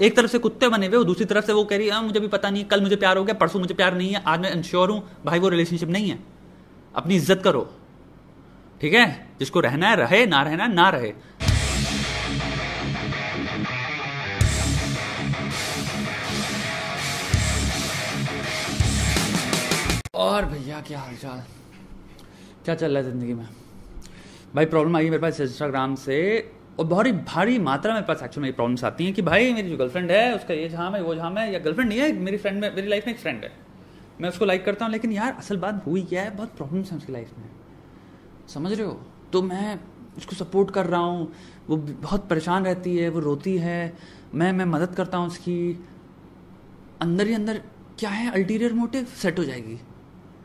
एक तरफ़ से कुत्ते बने हुए वो दूसरी तरफ़ से वो कह रही है "हाँ, मुझे भी पता नहीं कल मुझे प्यार हो गया परसों मुझे प्यार नहीं है आज मैं इंश्योर हूँ भाई वो रिलेशनशिप नहीं है। अपनी इज़्ज़त करो। ठीक है? जिसको रहना है रहे ना रहना ना रहे। और भैया क्या हाल चाल क्या चल रहा है ज़िंदगी में? भाई प्रॉब्लम आई मेरे पास इंस्टाग्राम से। और बहुत ही भारी मात्रा में पास एक्चुअली प्रॉब्लम्स आती हैं कि भाई, मेरी जो गर्लफ्रेंड है, उसका ये झाम है, वो झाम है, या गर्लफ्रेंड नहीं है, मेरी फ्रेंड में, मेरी लाइफ में एक फ्रेंड है। मैं उसको लाइक करता हूँ, लेकिन यार, असल बात हुई क्या है, बहुत प्रॉब्लम्स हैं उसकी लाइफ में। समझ रहे हो? तो मैं उसको सपोर्ट कर रहा हूँ, वो बहुत परेशान रहती है, वो रोती है। मैं मैं मदद करता हूँ उसकी। अंदर ही अंदर, क्या है अल्टीरियर मोटिव सेट हो जाएगी।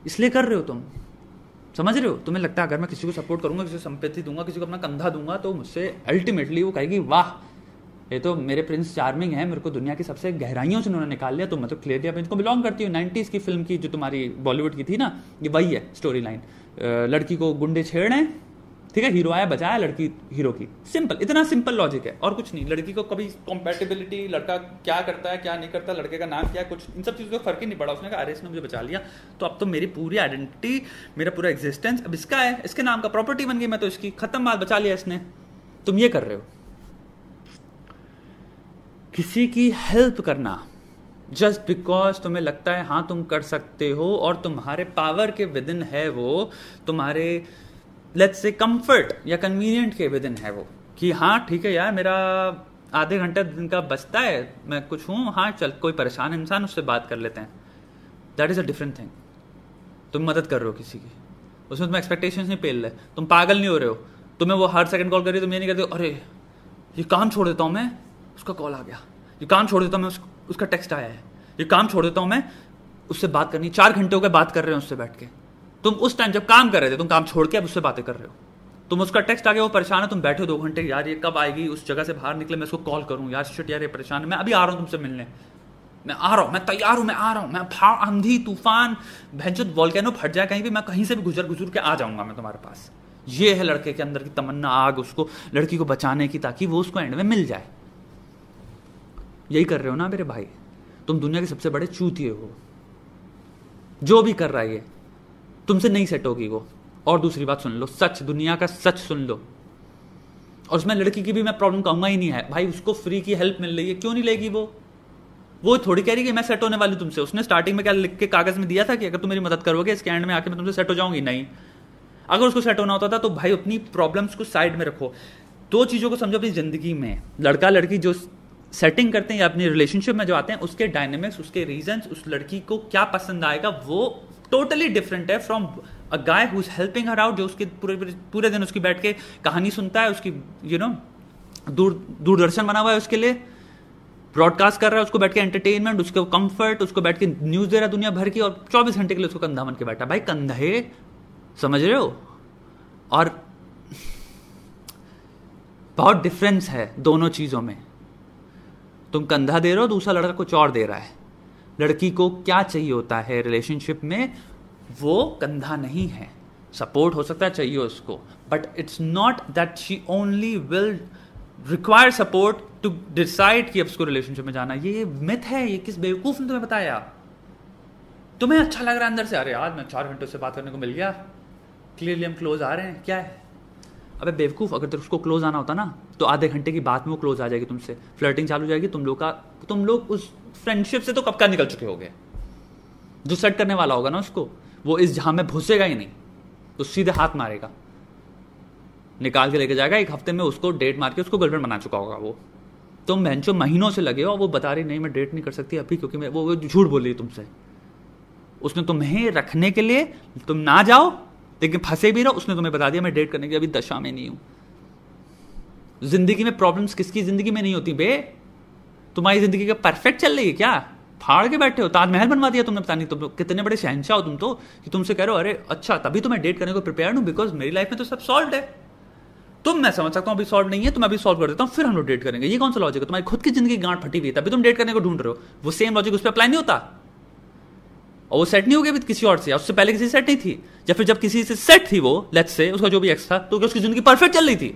इसलिए कर रहे हो तुम। समझ रहे हो? तुम्हें लगता है अगर मैं किसी को सपोर्ट करूँगा, किसी को संपत्ति दूँगा, किसी को अपना कंधा दूँगा तो मुझसे अल्टीमेटली वो कहेगी, वाह, ये तो मेरे प्रिंस चार्मिंग है, मेरे को दुनिया की सबसे गहराइयों से उन्होंने निकाल लिया तो मैं तो क्लियरली अब इनको बिलोंग करती हूँ। नाइन्टीज़ की फ़िल्म की जो तुम्हारी बॉलीवुड की थी ना, ये वही है स्टोरी लाइन लड़की को गुंडे छेड़ हैं ठीक है हीरो आया, बचाया लड़की हीरो की। सिंपल इतना सिंपल लॉजिक है, और कुछ नहीं। लड़की को कभी कॉम्पेटेबिलिटी लड़का क्या करता है, क्या नहीं करता, लड़के का नाम क्या है कुछ इन सब चीज़ों का फ़र्क ही नहीं पड़ा। उसने कहा, अरे, इसने मुझे बचा लिया। तो अब तो मेरी पूरी आइडेंटिटी मेरा पूरा एग्जिस्टेंस अब इसका है, इसके नाम का प्रॉपर्टी बन गई, मैं तो इसकी खत्म बात, बचा लिया इसने। तुम ये कर रहे हो। किसी की हेल्प करना जस्ट बिकॉज़ तुम्हें लगता है हाँ तुम कर सकते हो, और तुम्हारे पावर के विद इन है वो, तुम्हारे लेट्स से कंफर्ट या कन्वीनियंट के विद इन है वो। कि हाँ ठीक है यार मेरा आधे घंटे दिन का बचता है मैं कुछ हूँ हाँ चल कोई परेशान इंसान उससे बात कर लेते हैं। That is a different thing तुम मदद कर रहे हो किसी की। उसमें तुम एक्सपेक्टेशंस नहीं पेल रहे। तुम पागल नहीं हो रहे हो। तुम्हें वो हर सेकंड कॉल कर रही तुम ये नहीं करते अरे ये काम छोड़ देता हूँ मैं उसका कॉल आ गया। ये काम छोड़ देता हूँ मैं उस, उसका टेक्स्ट आया है। ये काम छोड़ देता हूँ मैं उससे बात करनी चार घंटे हो गए बात कर रहे हैं उससे बैठ के। तुम उस टाइम जब काम कर रहे थे, तुम काम छोड़ के अब उससे बातें कर रहे हो। तुम उसका टेक्स्ट आ गया वो परेशान है, तुम बैठे हो दो घंटे, यार ये कब आएगी? उस जगह से बाहर निकले, मैं उसको कॉल करूँ। यार शिट यार, ये परेशान है। मैं अभी आ रहा हूँ तुमसे मिलने। मैं आ रहा हूँ, मैं तैयार हूँ, मैं आ रहा हूँ। मैं फा, आंधी, तूफ़ान भैंचुत वॉल्केनो फट जाए कहीं भी, मैं कहीं से भी गुजर गुजर के आ जाऊँगा मैं तुम्हारे पास। ये है लड़के के अंदर की तमन्ना, आग उसको, लड़की को बचाने की, ताकि वो उसको एंड में मिल जाए। यही कर रहे हो ना मेरे भाई? तुम दुनिया के सबसे बड़े चूतिए हो। जो भी कर रहा है ये। तुमसे नहीं सेट होगी वो। और दूसरी बात सुन लो, सच, दुनिया का सच सुन लो। और उसमें लड़की की भी मैं प्रॉब्लम कहूँगा ही नहीं है। भाई, उसको फ्री की हेल्प मिल रही है, क्यों नहीं लेगी वो? वो थोड़ी कह रही है मैं सेट होने वाली तुमसे। उसने स्टार्टिंग में क्या लिख के कागज़ में दिया था कि अगर तुम मेरी मदद करोगे, इसके एंड में आके मैं तुमसे सेट हो जाऊँगी? नहीं। अगर उसको सेट होना होता था तो भाई, अपनी प्रॉब्लम्स को साइड में रखो। दो चीज़ों को समझो अपनी ज़िंदगी में। लड़का लड़की जो सेटिंग करते हैं या अपनी रिलेशनशिप में जो आते हैं, उसके डायनेमिक्स उसके रीजंस उस लड़की को क्या पसंद आएगा, वो टोटली डिफरेंट है from a guy who is helping her out जो उसके पूरे पूरे दिन उसकी बैठ के कहानी सुनता है, उसकी यू नो दूर, दूरदर्शन बना हुआ है उसके लिए ब्रॉडकास्ट कर रहा है, उसको बैठ के एंटरटेनमेंट उसको कंफर्ट उसको बैठ के न्यूज़ दे रहा है दुनिया भर की और 24 घंटे के लिए उसको कंधा बन के बैठा भाई कंधे, समझ रहे हो? और बहुत डिफरेंस है दोनों चीज़ों में। तुम कंधा दे रहे हो, दूसरा लड़का कुछ और दे रहा है। लड़की को क्या चाहिए होता है रिलेशनशिप में? वो कंधा नहीं है। सपोर्ट हो सकता है, चाहिए उसको। But it's not that she only will require support to decide कि अब उसको रिलेशनशिप में जाना ये मिथ है, ये किस बेवकूफ़ ने तुम्हें बताया? तुम्हें अच्छा लग रहा है अंदर से? अरे आज मैं चार घंटों से बात करने को मिल गया। क्लियरली हम क्लोज आ रहे हैं। क्या है? अबे बेवकूफ़, अगर उसको क्लोज आना होता ना तो आधे घंटे की बात में वो क्लोज आ जाएगी तुमसे। फ्लर्टिंग चालू हो जाएगी, तुम लोग का, तुम लोग उस फ्रेंडशिप से तो कब का निकल चुके होगे? जो सेट करने वाला होगा ना उसको, वो इस जहाँ में घुसेगा ही नहीं तो सीधे हाथ मारेगा। निकाल के लेके जाएगा, एक हफ़्ते में उसको डेट मार के उसको गर्लफ्रेंड बना चुका होगा वो। तुम बहनचो महीनों से लगे हो, वो बता रही, नहीं, मैं डेट नहीं कर सकती अभी क्योंकि मैं, वो झूठ बोल रही तुमसे। उसने तुम्हें रखने के लिए, तुम ना जाओ लेकिन फंसे भी रहो उसने तुम्हें बता दिया, मैं डेट करने की अभी दशा में नहीं हूँ। ज़िंदगी में प्रॉब्लम्स किसकी ज़िंदगी में नहीं होती बे? तुम्हारी ज़िंदगी का परफेक्ट चल रही है क्या? फाड़ के बैठे हो, ताजमहल बनवा दिया तुमने, पता नहीं तुम कितने बड़े शहनशाह हो तुम तो कि तुमसे कह रहे हो, अरे अच्छा तभी तो मैं डेट करने को प्रिपेयर हूँ बिकॉज़ मेरी लाइफ में तो सब सॉल्व है। तुम, मैं समझ सकता हूँ, अभी सॉल्व नहीं है तो मैं अभी सॉल्व कर देता हूँ, फिर हम लोग डेट करेंगे। ये कौन सा लॉजिक है? तुम्हारी खुद की ज़िंदगी गांठ फटी हुई है, तभी तुम डेट करने को ढूंढ रहे हो। वो सेम लॉजिक उस पर अप्लाई नहीं होता। और वो सेट नहीं हो गया किसी और से उससे पहले किसी सेट नहीं थी। या फिर जब किसी से सेट थी वो लेट्स से उसका जो भी एक्स था तो उसकी ज़िंदगी परफेक्ट चल रही थी?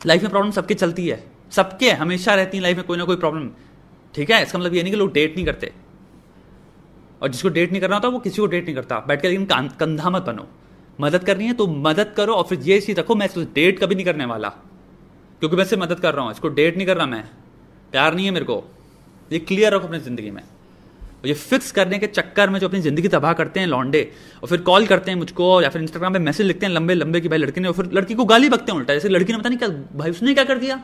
लाइफ में प्रॉब्लम सबकी चलती है। सबके हमेशा रहती है लाइफ में, कोई ना कोई प्रॉब्लम ठीक है? इसका मतलब ये नहीं कि लोग डेट नहीं करते। और जिसको डेट नहीं करना होता, वो किसी को डेट नहीं करता। बैठ के लेकिन कंधा मत बनो। मदद करनी है तो मदद करो, और फिर ये चीज़ रखो, मैं डेट कभी नहीं करने वाला। क्योंकि मैं सिर्फ़ मदद कर रहा हूँ, इसको डेट नहीं कर रहा मैं। प्यार नहीं है मेरे को। ये क्लियर रखो अपनी ज़िंदगी में। ये फिक्स करने के चक्कर में जो अपनी ज़िंदगी तबाह करते हैं लॉन्डे और फिर कॉल करते हैं मुझको, या फिर इंस्टाग्राम पे मैसेज लिखते हैं लंबे लंबे कि भाई लड़की ने, और फिर लड़की को गाली बकते हैं उल्टा। जैसे लड़की ने पता नहीं क्या, भाई उसने क्या कर दिया?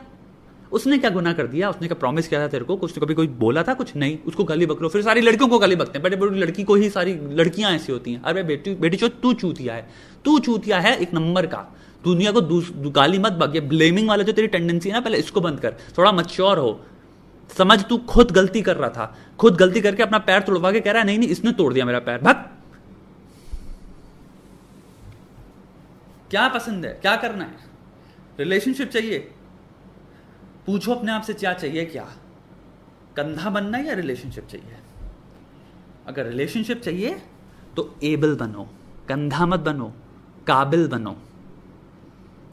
उसने क्या गुना कर दिया? उसने क्या प्रॉमिस किया था तेरे को? कुछ तो कभी कोई बोला था कुछ? नहीं। उसको गाली बकरो। फिर सारी लड़कियों को गाली बकते हैं। बड़े बड़ी लड़की को ही सारी लड़कियाँ ऐसी होती हैं। अरे बेटी बेटी चो, तू चूतिया है। तू चूतिया है एक नंबर का। दुनिया को गाली मत बक। ये ब्लेमिंग वाला जो तेरी टेंडेंसी है ना, पहले इसको बंद कर। थोड़ा मच्योर हो। समझ, तू खुद गलती कर रहा था। खुद गलती करके अपना पैर तोड़वा के कह रहा है, नहीं नहीं, इसने तोड़ दिया मेरा पैर। भग। क्या पसंद है? क्या करना है? रिलेशनशिप चाहिए? पूछो अपने आप से, क्या चाहिए, क्या? कंधा बनना या रिलेशनशिप चाहिए? अगर रिलेशनशिप चाहिए तो एबल बनो। कंधा मत बनो, काबिल बनो।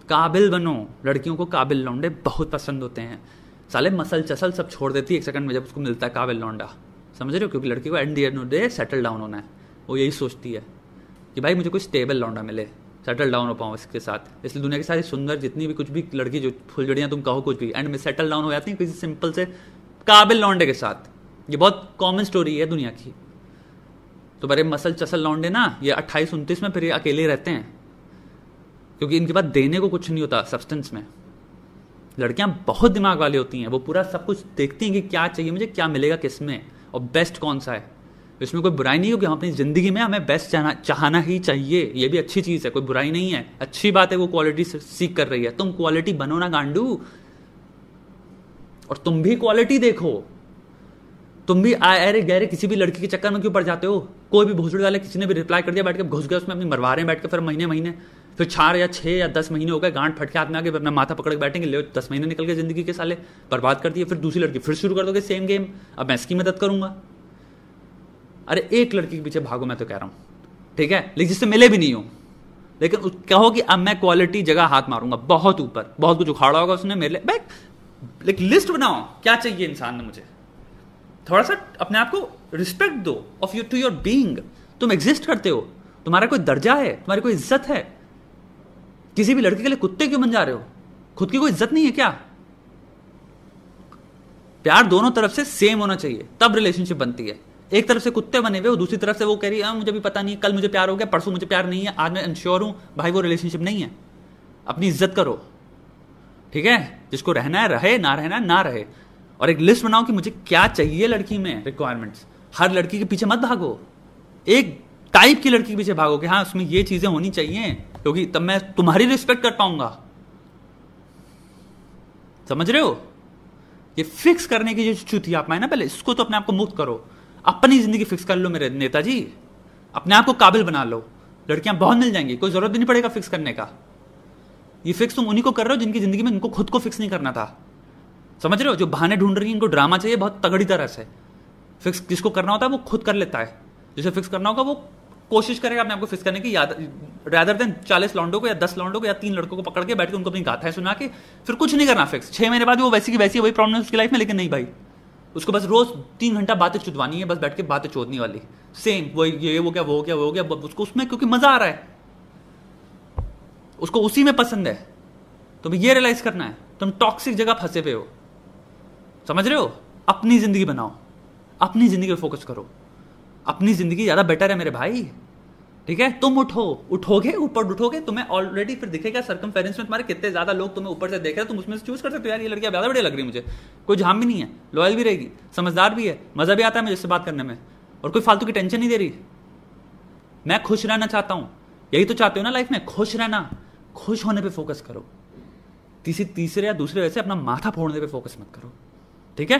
काबिल बनो। लड़कियों को काबिल लौंडे बहुत पसंद होते हैं। साले मसल चसल सब छोड़ देती है एक सेकंड में जब उसको मिलता है काबिल लौंडा। समझ रहे हो? क्योंकि लड़की को end end day settle down होना है। वो यही सोचती है कि भाई मुझे कोई स्टेबल लौंडा मिले सेटल डाउन हो पाऊँ इसके साथ। इसलिए दुनिया की सारी सुंदर जितनी भी कुछ भी लड़की जो फुलझड़ियाँ तुम कहो कुछ भी एंड में सेटल डाउन हो जाती है किसी सिंपल से काबिल लौंडे के साथ। ये बहुत कॉमन स्टोरी है दुनिया की। तो बड़े मसल चसल लौंडे ना, ये अट्ठाईस, उनतीस में फिर ये अकेले रहते हैं। क्योंकि इनके पास देने को कुछ नहीं होता सब्सटेंस में। लड़कियाँ बहुत दिमाग वाली होती हैं, वो पूरा सब कुछ देखती हैं कि क्या चाहिए, मुझे क्या मिलेगा, किसमें, और बेस्ट कौन सा है। इसमें कोई बुराई नहीं हो कि हम अपनी ज़िंदगी में हमें बेस्ट चाहना चाहना ही चाहिए, ये भी अच्छी चीज़ है, कोई बुराई नहीं है। अच्छी बात है, वो क्वालिटी सीख कर रही है। तुम क्वालिटी बनो ना गांडू, और तुम भी क्वालिटी देखो। तुम भी अरे, गहरे किसी भी लड़की के चक्कर में क्यों पड़ जाते हो? कोई भी भोसड़ी वाले किसी ने भी रिप्लाई कर दिया बैठ के घुस गए, उसमें अपनी मरवा रहे हैं बैठ के फिर महीने महीने फिर चार या छः या दस महीने हो गए, गांठ फटके हाथ में आके अपना माथा पकड़ के बैठेंगे, ले, दस महीने निकल गए ज़िंदगी के साले, बर्बाद कर दिए, फिर दूसरी लड़की, फिर शुरू कर दोगे सेम गेम अब मैं इसकी मदद करूँगा। अरे, एक लड़की के पीछे भागो, मैं तो कह रहा हूँ, ठीक है? लेकिन जिससे मिले भी नहीं हो। लेकिन कहो कि अब मैं क्वालिटी जगह हाथ मारूँगा, बहुत ऊपर, बहुत कुछ उखाड़ा होगा उसने मेरे लिए। लिस्ट बनाओ, क्या चाहिए इंसान ने मुझे? थोड़ा सा अपने आप को रिस्पेक्ट दो of you to your being तुम एग्जिस्ट करते हो, तुम्हारा कोई दर्जा है, तुम्हारी कोई इज़्ज़त है किसी भी लड़के के लिए कुत्ते क्यों बन जा रहे हो? खुद की कोई इज़्ज़त नहीं है क्या? प्यार दोनों तरफ़ से सेम होना चाहिए तब रिलेशनशिप बनती है। एक तरफ़ से कुत्ते बने हुए दूसरी तरफ़ से वो कह रही है हाँ, मुझे भी पता नहीं कल मुझे प्यार हो गया परसों मुझे प्यार नहीं है आज मैं इंश्योर हूँ भाई वो रिलेशनशिप नहीं है। अपनी इज़्ज़त करो। ठीक है? जिसको रहना है रहे ना रहना है ना रहे। और एक लिस्ट बनाओ कि मुझे क्या चाहिए लड़की में रिक्वायरमेंट्स हर लड़की के पीछे मत भागो। एक टाइप की लड़की के पीछे भागो कि हाँ उसमें ये चीज़ें होनी चाहिए। क्योंकि तब मैं तुम्हारी रिस्पेक्ट कर पाऊँगा। समझ रहे हो? ये फिक्स करने की जो चुथी आप ना पहले, इसको तो अपने आप को मुक्त करो। अपनी ज़िंदगी फिक्स कर लो मेरे नेताजी। अपने आप को काबिल बना लो। लड़कियाँ बहुत मिल जाएँगी, कोई ज़रूरत नहीं पड़ेगा फिक्स करने का। ये फिक्स तुम उन्हीं को कर रहे हो जिनकी ज़िंदगी में इनको खुद को फिक्स नहीं करना था। समझ रहे हो? जो बहाने ढूंढ रही है, इनको ड्रामा चाहिए, बहुत तगड़ी तरह से। फिक्स जिसको करना होता है, वो खुद कर लेता है। जिसे फिक्स करना होगा, वो कोशिश करेगा अपने आपको फिक्स करने की, याद रैदर देन चालीस लॉन्डो को या दस लॉन्डो को या तीन लड़कों को पकड़ के बैठ के उनको अपनी गाथाएँ सुना के फिर कुछ नहीं करना फिक्स छह महीने बाद वो वैसी की वैसी वही प्रॉब्लम है उसकी लाइफ में, लेकिन नहीं भाई। उसको बस रोज तीन घंटा बातें चुदवानी है, बस बैठ के बातें चोदनी वाली। सेम वो ये, वो क्या वो क्या वो क्या उसको उसमें क्योंकि मज़ा आ रहा है। उसको उसी में पसंद है। तुम्हें ये रियलाइज़ करना है, तुम टॉक्सिक जगह फंसे हुए हो। समझ रहे हो? अपनी ज़िंदगी बनाओ। अपनी ज़िंदगी पर फोकस करो। अपनी ज़िंदगी ज़्यादा बेटर है मेरे भाई। ठीक है? तुम उठो। उठोगे? ऊपर उठोगे तुम्हें ऑलरेडी फिर दिखेगा सरकम में तुम्हारे कितने ज़्यादा लोग तुम्हें ऊपर से देख रहे हो। तुम उसमें से चूज़ कर सकते हो, यार, ये लड़कियाँ ज़्यादा बढ़िया लग रही है मुझे। कोई झाम भी नहीं है लॉयल भी रहेगी, समझदार भी है, मज़ा भी आता है मुझे इससे बात करने में। और कोई फालतू की टेंशन नहीं दे रही। मैं खुश रहना चाहता हूँ। यही तो चाहते हो ना लाइफ में, खुश रहना। खुश होने पर फोकस करो। किसी तीसरे या दूसरे वजह से अपना माथा फोड़ने पर फोकस मत करो। ठीक है?